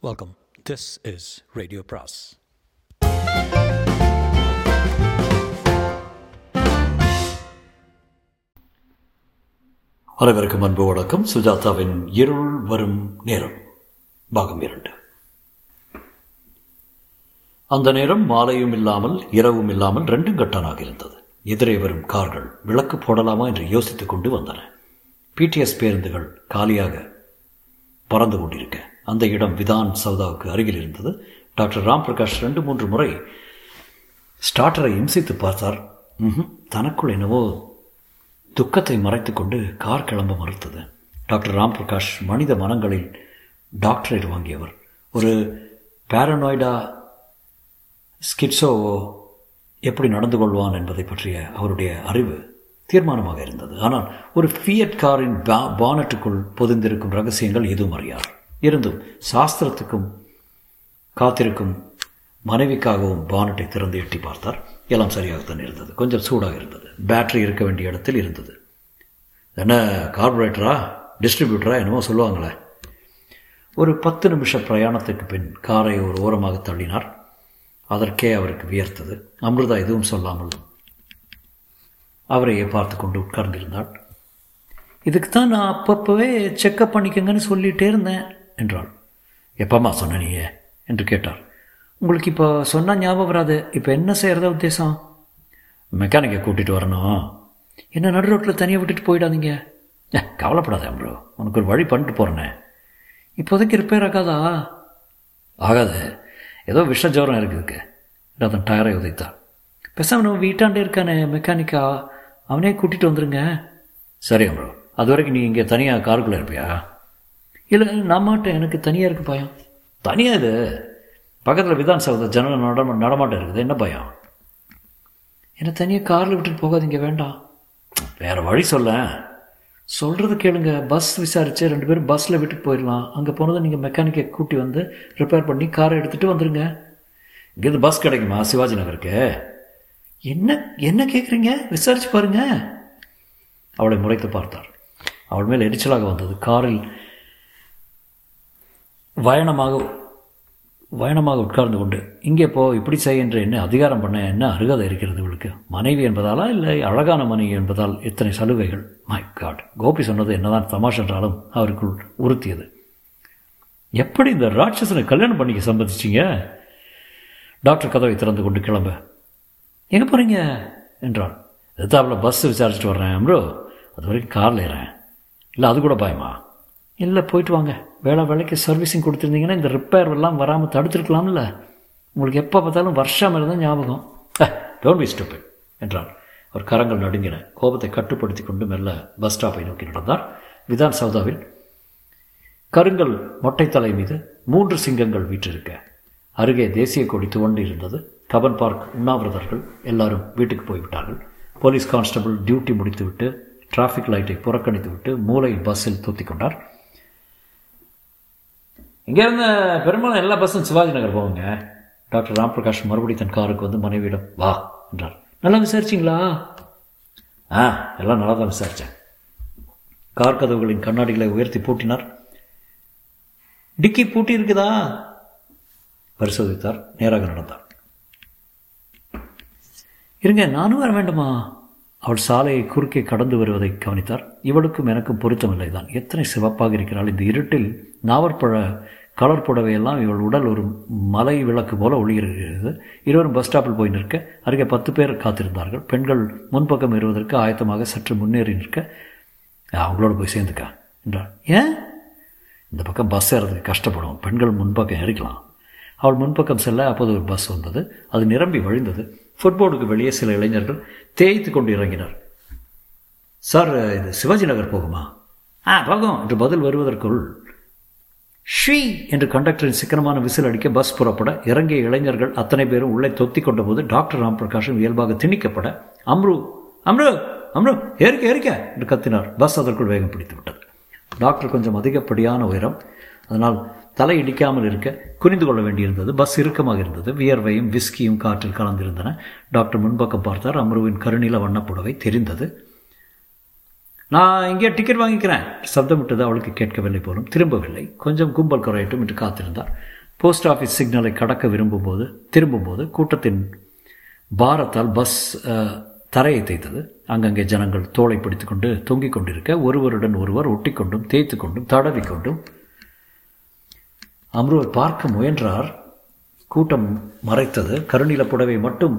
Welcome this is radio பிராஸ் அனைவருக்கும் அன்பு வணக்கம். சுஜாதாவின் இருள் வரும் நேரம் பாகம் இரண்டு. அந்த நேரம் மாலையும் இல்லாமல் இரவும் இல்லாமல் ரெண்டும் கட்டானாக இருந்தது. எதிரே வரும் கார்கள் விளக்கு போடலாமா என்று யோசித்துக் கொண்டு வந்தன. பிடிஎஸ் பேருந்துகள் காலியாக பறந்து கொண்டிருக்க அந்த இடம் விதான் சவுதாவுக்கு அருகில் இருந்தது. டாக்டர் ராம் பிரகாஷ் ரெண்டு மூன்று முறை ஸ்டார்டரை இம்சித்து பார்த்தார். தனக்குள் என்னவோ துக்கத்தை மறைத்துக்கொண்டு கார் கிளம்ப மறுத்தது. டாக்டர் ராம் பிரகாஷ் மனித மனங்களில் டாக்டரேட் வாங்கியவர். ஒரு பேரனாய்டா ஸ்கிட்ஸோவோ எப்படி நடந்து கொள்வான் என்பதை பற்றிய அவருடைய அறிவு தீர்மானமாக இருந்தது. ஆனால் ஒரு ஃபியட் காரின் பா பானட்டுக்குள் பொதிந்திருக்கும் ரகசியங்கள் எதுவும் அறியார் இருந்தும் சாஸ்திரத்துக்கும் காத்திருக்கும் மனைவிக்காகவும் பானட்டை திறந்து எட்டி பார்த்தார். எல்லாம் சரியாகத்தான் இருந்தது. கொஞ்சம் சூடாக இருந்தது. பேட்டரி இருக்க வேண்டிய இடத்தில் இருந்தது. என்ன கார்பரேட்டரா டிஸ்ட்ரிபியூட்டரா என்னமோ சொல்லுவாங்களே. ஒரு பத்து நிமிஷ பிரயாணத்துக்கு பின் காரை ஒரு ஓரமாக தள்ளினார். அதற்கே அவருக்கு வியர்த்தது. அமிர்தா எதுவும் சொல்லாமல் அவரையே பார்த்து கொண்டு உட்கார்ந்திருந்தாள். இதுக்கு தான் நான் அப்பப்போவே செக்கப் பண்ணிக்கங்கன்னு சொல்லிகிட்டே இருந்தேன். என்றாள் எப்பம்மா சொன்ன நீயே? என்று கேட்டார் உங்களுக்கு இப்போ சொன்னால் ஞாபகம் வராது. இப்போ என்ன செய்கிறதா உத்தேசம்? மெக்கானிக்கை கூட்டிகிட்டு வரணும். என்ன நடு ரோட்டில் தனியாக விட்டுட்டு போயிடாதீங்க. ஏ கவலைப்படாத ப்ரோ உனக்கு ஒரு வழி பண்ணிட்டு போகிறேனே இப்போதைக்கு ரிப்பேர் ஆகாதா? ஆகாது. ஏதோ விஷ ஜோரம் இருக்குதுக்கு அதன் டயரை உதைத்தான் பெசாம நம்ம வீட்டாண்டே இருக்கானே மெக்கானிக்கா அவனே கூட்டிகிட்டு வந்துருங்க. சரி ப்ரோ அது வரைக்கும் நீ இங்கே தனியாக காருக்குள்ளே இருப்பியா? இல்லை நான் மாட்டேன் எனக்கு தனியாக இருக்கு பயம். தனியாக இது? பக்கத்தில் விதான் சகோதர ஜனல் நட நடமாட்டம் இருக்குது. என்ன பயம்? என்னை தனியாக காரில் விட்டுட்டு போகாதீங்க வேண்டாம். வேறு வழி சொல்ல. சொல்கிறது கேளுங்க. பஸ் விசாரித்து ரெண்டு பேரும் பஸ்ஸில் விட்டுட்டு போயிடலாம். அங்கே போனதை நீங்கள் மெக்கானிக்கை கூட்டி வந்து ரிப்பேர் பண்ணி காரை எடுத்துகிட்டு வந்துடுங்க இங்கேருந்து பஸ் கிடைக்குமா சிவாஜி நகருக்கு? என்ன என்ன கேட்குறீங்க விசாரிச்சு பாருங்க. அவளை முறைத்து பார்த்தார். அவள் மேல் எரிச்சலாக வந்தது. காரில் வயணமாக வயணமாக உட்கார்ந்து கொண்டு இங்கே போ இப்படி செய் என்று என்ன அதிகாரம் பண்ண என்ன அருகதை இருக்கிறது இவளுக்கு? மனைவி என்பதாலா இல்லை அழகான மனைவி என்பதால் இத்தனை சலுகைகள்? மை காட் கோபி சொன்னது என்னதான் தமாஷ் என்றாலும் அவருக்குள் உறுத்தியது. எப்படி இந்த ராட்சசனை கல்யாணம் பண்ணிக்க சம்மதிச்சிங்க? டாக்டர் கதவை திறந்து கொண்டு கிளம்ப. எங்கே போகிறீங்க என்றான். எதாப்பில் பஸ் விசாரிச்சுட்டு வர்றேன் ப்ரோ. அது வரைக்கும் காரில் ஏறேன். இல்லை அது கூட பயமா? இல்லை போயிட்டு வாங்க. வேலை வேலைக்கு சர்வீஸிங் கொடுத்துருந்தீங்கன்னா இந்த ரிப்பேர் எல்லாம் வராமல் தடுத்துருக்கலாம்ல. உங்களுக்கு எப்போ பார்த்தாலும் வருஷம் மேலே தான் ஞாபகம். டோன்ட் பி ஸ்டூபிட் என்றார் அவர் கரங்கள் நடுங்கின. கோபத்தை கட்டுப்படுத்தி கொண்டு மெல்ல பஸ் ஸ்டாப்பை நோக்கி நடந்தார். விதான் சௌதாவில் கருங்கல் மொட்டைத்தலை மீது மூன்று சிங்கங்கள் வீற்றிருக்க. அருகே தேசிய கொடி துவண்டு இருந்தது. கபன் பார்க் உண்ணாவிரதர்கள் எல்லாரும் வீட்டுக்கு போய்விட்டார்கள். போலீஸ் கான்ஸ்டபிள் டியூட்டி முடித்துவிட்டு டிராஃபிக் லைட்டை புறக்கணித்துவிட்டு மூளை பஸ்ஸில் தூத்தி கொண்டார். இங்கேருந்து பெரும்பாலும் எல்லா பஸ்ஸும் சிவாஜி நகர் போவாங்க டாக்டர் ராம்பிரகாஷ் மறுபடி தன் காருக்கு வந்து மனைவியிடம் வா என்றார். நல்லா விசாரிச்சிங்களா? ஆ எல்லாம் நல்லா தான் விசாரித்தேன் கார் கதவுகளின் கண்ணாடிகளை உயர்த்தி பூட்டினார். டிக்கி பூட்டி இருக்குதா? பரிசோதித்தார். நேராக நடந்தார். இருங்க நானும் வர வேண்டுமா? அவள் சாலையை குறுக்கே கடந்து வருவதை கவனித்தார். இவளுக்கும் எனக்கும் பொருத்தமில்லை தான் எத்தனை சிவப்பாக இருக்கிறாள். இந்த இருட்டில் நாவற்பழ கலர் புடவையெல்லாம் இவள் உடல் ஒரு மலை விளக்கு போல ஒளிகிறது இருவரும் பஸ் ஸ்டாப்பில் போய் நிற்க அருகே பத்து பேர் காத்திருந்தார்கள். பெண்கள் முன்பக்கம் வருவதற்கு ஆயத்தமாக சற்று முன்னேறி நிற்க அவங்களோட போய் சேர்ந்துக்கா என்றாள். ஏன்? இந்த பக்கம் பஸ் ஏறதுக்கு கஷ்டப்படும். பெண்கள் முன்பக்கம் ஏறிக்கலாம். அவள் முன்பக்கம் செல்ல அப்போது ஒரு பஸ் வந்தது. அது நிரம்பி வழிந்தது. ஃபுட்போர்டுக்கு வெளியே சில இளைஞர்கள் தேய்த்து கொண்டு இறங்கினர். சார் இது சிவாஜி நகர் போகுமா? ஆ போகும். என்று பதில் வருவதற்குள் ஷீ என்று கண்டக்டரின் சிக்கனமான விசில் அடிக்க பஸ் புறப்பட இறங்கிய இளைஞர்கள் அத்தனை பேரும் உள்ளே தொத்தி கொண்ட போது டாக்டர் ராம் பிரகாஷும் இயல்பாக திணிக்கப்பட அம்ரு அம்ரு அம்ரு ஏறிக்க ஏறிக்க என்று கத்தினார். பஸ் அதற்குள் வேகம் பிடித்து விட்டது டாக்டர் கொஞ்சம் அதிகப்படியான உயரம் அதனால் தலை இடிக்காமல் இருக்க குனிந்து கொள்ள வேண்டியிருந்தது. பஸ் இறுக்கமாக இருந்தது. வியர்வையும் விஸ்கியும் காற்றில் கலந்திருந்தன. டாக்டர் முன்பக்கம் பார்த்தார். அம்ருவின் கருநில வண்ணப்புடவை தெரிந்தது. நான் இங்கே டிக்கெட் வாங்கிக்கிறேன். சப்தமிட்டது அவளுக்கு கேட்கவில்லை போலும். திரும்பவில்லை. கொஞ்சம் கும்பல் குறையட்டும் என்று காத்திருந்தார். போஸ்ட் ஆஃபீஸ் சிக்னலை கடக்க விரும்பும்போது திரும்பும்போது கூட்டத்தின் பாரத்தால் பஸ் தரையை தேய்த்தது. அங்கங்கே ஜனங்கள் தோலை பிடித்துக்கொண்டு தொங்கிக் கொண்டிருக்க ஒருவருடன் ஒருவர் ஒட்டிக்கொண்டும் தேய்த்து கொண்டும் தடவிக்கொண்டும் அம்ருவை பார்க்க முயன்றார். கூட்டம் மறைத்தது. கருநீல புடவை மட்டும்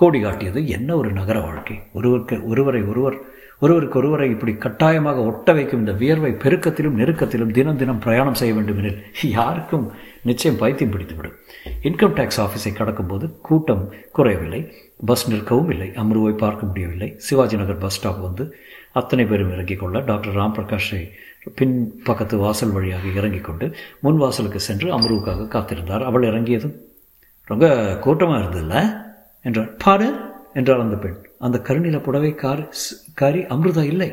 கோடி காட்டியது. என்ன ஒரு நகர வாழ்க்கை. ஒருவருக்கு ஒருவரை ஒருவர் ஒருவருக்கு ஒருவரை இப்படி கட்டாயமாக ஒட்ட வைக்கும் இந்த வியர்வை பெருக்கத்திலும் நெருக்கத்திலும் தினம் தினம் பிரயாணம் செய்ய வேண்டும் எனில் யாருக்கும் நிச்சயம் பைத்தியம் பிடித்துவிடும். இன்கம் டேக்ஸ் ஆஃபீஸை கடக்கும்போது கூட்டம் குறையவில்லை. பஸ் நிற்கவும் இல்லை. அம்ருவை பார்க்க முடியவில்லை. சிவாஜி நகர் பஸ் ஸ்டாப் வந்து அத்தனை பேரும் இறங்கிக் கொள்ள டாக்டர் ராம் பிரகாஷை பின் பக்கத்து வாசல் வழியாக இறங்கிக் கொண்டு முன் வாசலுக்கு சென்று அம்ருவுக்காக காத்திருந்தார். அவள் இறங்கியதும் ரொம்ப கூட்டமாக இருந்ததில்ல? என்றார் பாரு என்றார் அந்த பெண். அந்த கருநில புடவை கார் காரி அமிர்தா இல்லை.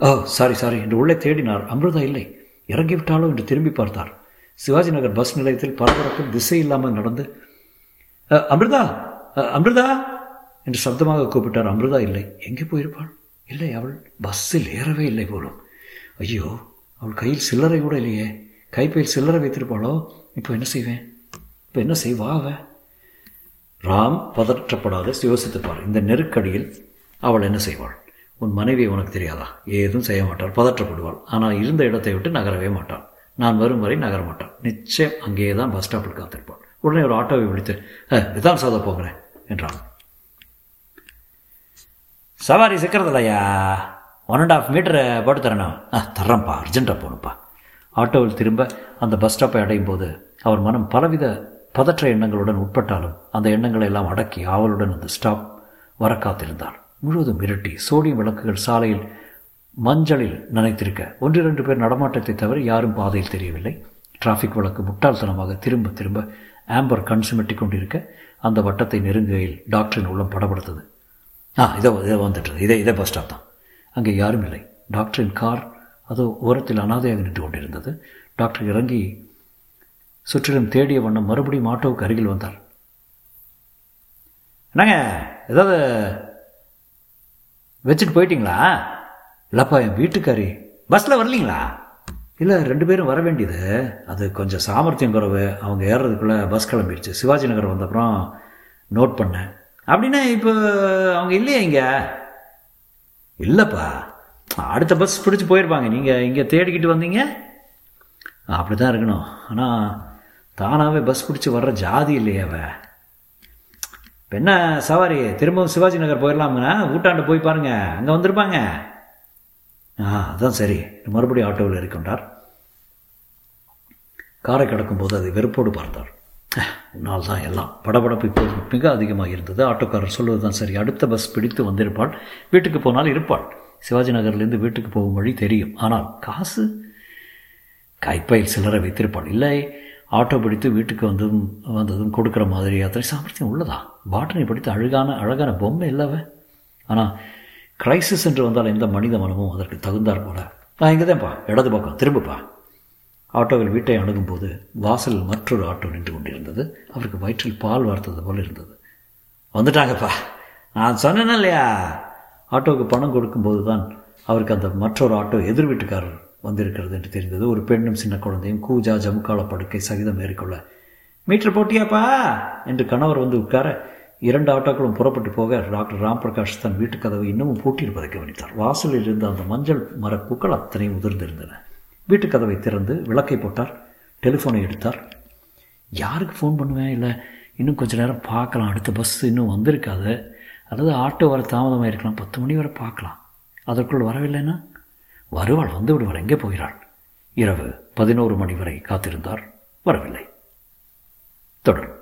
ஓ சாரி சாரி என்று உள்ளே தேடினார். அமிர்தா இல்லை. இறங்கிவிட்டாலோ என்று திரும்பி பார்த்தார். சிவாஜி நகர் பஸ் நிலையத்தில் பரபரப்பில் திசை இல்லாமல் நடந்து அமிர்தா அமிர்தா! என்று சப்தமாக கூப்பிட்டார். அமிர்தா இல்லை. எங்கே போயிருப்பாள்? இல்லை அவள் பஸ்ஸில் ஏறவே இல்லை போலும். ஐயோ அவள் கையில் சில்லறை கூட இல்லையே. கைப்பையில் சில்லறை வைத்திருப்பாளோ? இப்போ என்ன செய்வேன்? இப்போ என்ன செய்வா அவன் ராம் பதற்றப்படாத யோசித்துப்பார் இந்த நெருக்கடியில் அவள் என்ன செய்வாள்? உன் மனைவி உனக்கு தெரியாதா? ஏதும் செய்ய மாட்டாள் பதற்றப்படுவாள். ஆனால் இருந்த இடத்தை விட்டு நகரவே மாட்டாள். நான் வரும் வரை நகர மாட்டாள். நிச்சயம் அங்கேயே தான் பஸ் ஸ்டாப்பில் காத்திருப்பாள். உடனே ஒரு ஆட்டோவை விழித்து விதான் சாதா போகிறேன் என்றான். சவாரி சிக்கிறதில்லையா? ஒன் அண்ட் ஆஃப் மீட்டர் போட்டு தரணும். ஆ தர்றேன்ப்பா அர்ஜென்ட்டாக போகணும்ப்பா ஆட்டோவில் திரும்ப அந்த பஸ் ஸ்டாப்பை அடையும் போது அவர் மனம் பலவித பதற்ற எண்ணங்களுடன் உட்பட்டாலும் அந்த எண்ணங்களை எல்லாம் அடக்கி ஆவலுடன் அந்த ஸ்டாப் வர காத்திருந்தார் முழுவதும் இருட்டி சோடியம் விளக்குகள் சாலையில் மஞ்சளில் நனைத்திருக்க ஒன்றிரண்டு பேர் நடமாட்டத்தை தவிர யாரும் பாதையில் தெரியவில்லை. டிராஃபிக் விளக்கு முட்டாள்தனமாக திரும்ப திரும்ப ஆம்பர் கண் சுமட்டி கொண்டிருக்க அந்த வட்டத்தை நெருங்குகையில் டாக்டரின் உள்ளம் படப்படுத்தது ஆ இதோ இதோ வந்துட்டது. இதே இதே பஸ் ஸ்டாப் தான். அங்கே யாரும் இல்லை. டாக்டரின் கார் அதோ ஓரத்தில் அனாதையாக நின்று கொண்டிருந்தது. டாக்டர் இறங்கி சுற்றிலும் தேடிய வண்ணம் மறுபடியும் ஆட்டோவுக்கு அருகில் வந்தார் என்னங்க ஏதாவது வச்சுட்டு போயிட்டீங்களா? இல்லைப்பா என் வீட்டுக்காரி. பஸ்ஸில் வரலீங்களா? இல்லை ரெண்டு பேரும் வர வேண்டியது. அது கொஞ்சம் சாமர்த்தியம் குறைவு. அவங்க ஏறுறதுக்குள்ளே பஸ் கிளம்பிடுச்சு. சிவாஜி நகர் வந்த அப்புறம் நோட் பண்ணேன். அப்படின்னா இப்போ அவங்க இல்லையா இங்கே? இல்லைப்பா. அடுத்த பஸ் பிடிச்சி போயிருப்பாங்க. நீங்கள் இங்கே தேடிக்கிட்டு வந்தீங்க? அப்படி தான் இருக்கணும். ஆனால் தானாகவே பஸ் பிடிச்சி வர்ற ஜாதி இல்லையே அவ. இப்போ என்ன சவாரி? திரும்பவும் சிவாஜி நகர் போயிடலாமுங்கண்ணா ஊட்டாண்டு போய் பாருங்க. அங்கே வந்திருப்பாங்க. ஆ அதான் சரி. மறுபடியும் ஆட்டோவில் இருக்கின்றார் காரை கடக்கும்போது அதை வெறுப்போடு பார்த்தார். உன்னால் தான் எல்லாம். படபடப்பு இப்போது மிக அதிகமாக இருந்தது. ஆட்டோக்காரர் சொல்வது தான் சரி. அடுத்த பஸ் பிடித்து வந்திருப்பாள். வீட்டுக்கு போனால் இருப்பாள். சிவாஜி நகர்லேருந்து வீட்டுக்கு போகும் வழி தெரியும். ஆனால் காசு? கைப்பையில் சிலரை வைத்திருப்பாள். இல்லை. ஆட்டோ பிடித்து வீட்டுக்கு வந்ததும் வந்ததும் கொடுக்குற மாதிரி அத்தனை சாமர்த்தியம் உள்ளதா? பாட்டனை படித்து அழகான அழகான பொம்மை இல்லவ. ஆனால் கிரைசிஸ் என்று வந்தால் எந்த மனித மனமும் அதற்கு தகுந்தார் போல. நான் இங்கே தான்ப்பா இடது பக்கம். திரும்பப்பா. ஆட்டோவில் வீட்டை அணுகும்போது வாசலில் மற்றொரு ஆட்டோ நின்று கொண்டிருந்தது. அவருக்கு வயிற்றில் பால் வார்த்தது போல இருந்தது. வந்துட்டாங்கப்பா. நான் சொன்னேன் இல்லையா? ஆட்டோவுக்கு பணம் கொடுக்கும்போது தான் அவருக்கு அந்த மற்றொரு ஆட்டோ எதிர் வீட்டுக்காரர் வந்திருக்கிறது என்று தெரிந்தது. ஒரு பெண்ணும் சின்ன குழந்தையும் கூஜா ஜமுக்கால படுக்கை சகிதம் ஏறிக்கொள்ள மீட்டர் போட்டியாப்பா? என்று கணவர் வந்து உட்கார இரண்டு ஆட்டோக்களும் புறப்பட்டு போக டாக்டர் ராம் பிரகாஷ் தன் வீட்டு கதவை இன்னமும் பூட்டியிருப்பதை கவனித்தார். வாசலில் இருந்த அந்த மஞ்சள் மரப்பூக்கள் அத்தனை உதிர்ந்திருந்தன. வீட்டு கதவை திறந்து விளக்கை போட்டார் டெலிஃபோனை எடுத்தார். யாருக்கு ஃபோன் பண்ணுவேன் இல்லை இன்னும் கொஞ்ச நேரம் பார்க்கலாம். அடுத்த பஸ் இன்னும் வந்திருக்காது. அல்லது ஆட்டோ வர தாமதமாக இருக்கலாம் பத்து மணி வரை பார்க்கலாம். அதற்குள் வரவில்லைன்னா? வருவாள் வந்து விடுவாள் எங்கே போகிறாள்? இரவு பதினோரு மணி வரை காத்திருந்தார். வரவில்லை. தொடரும்.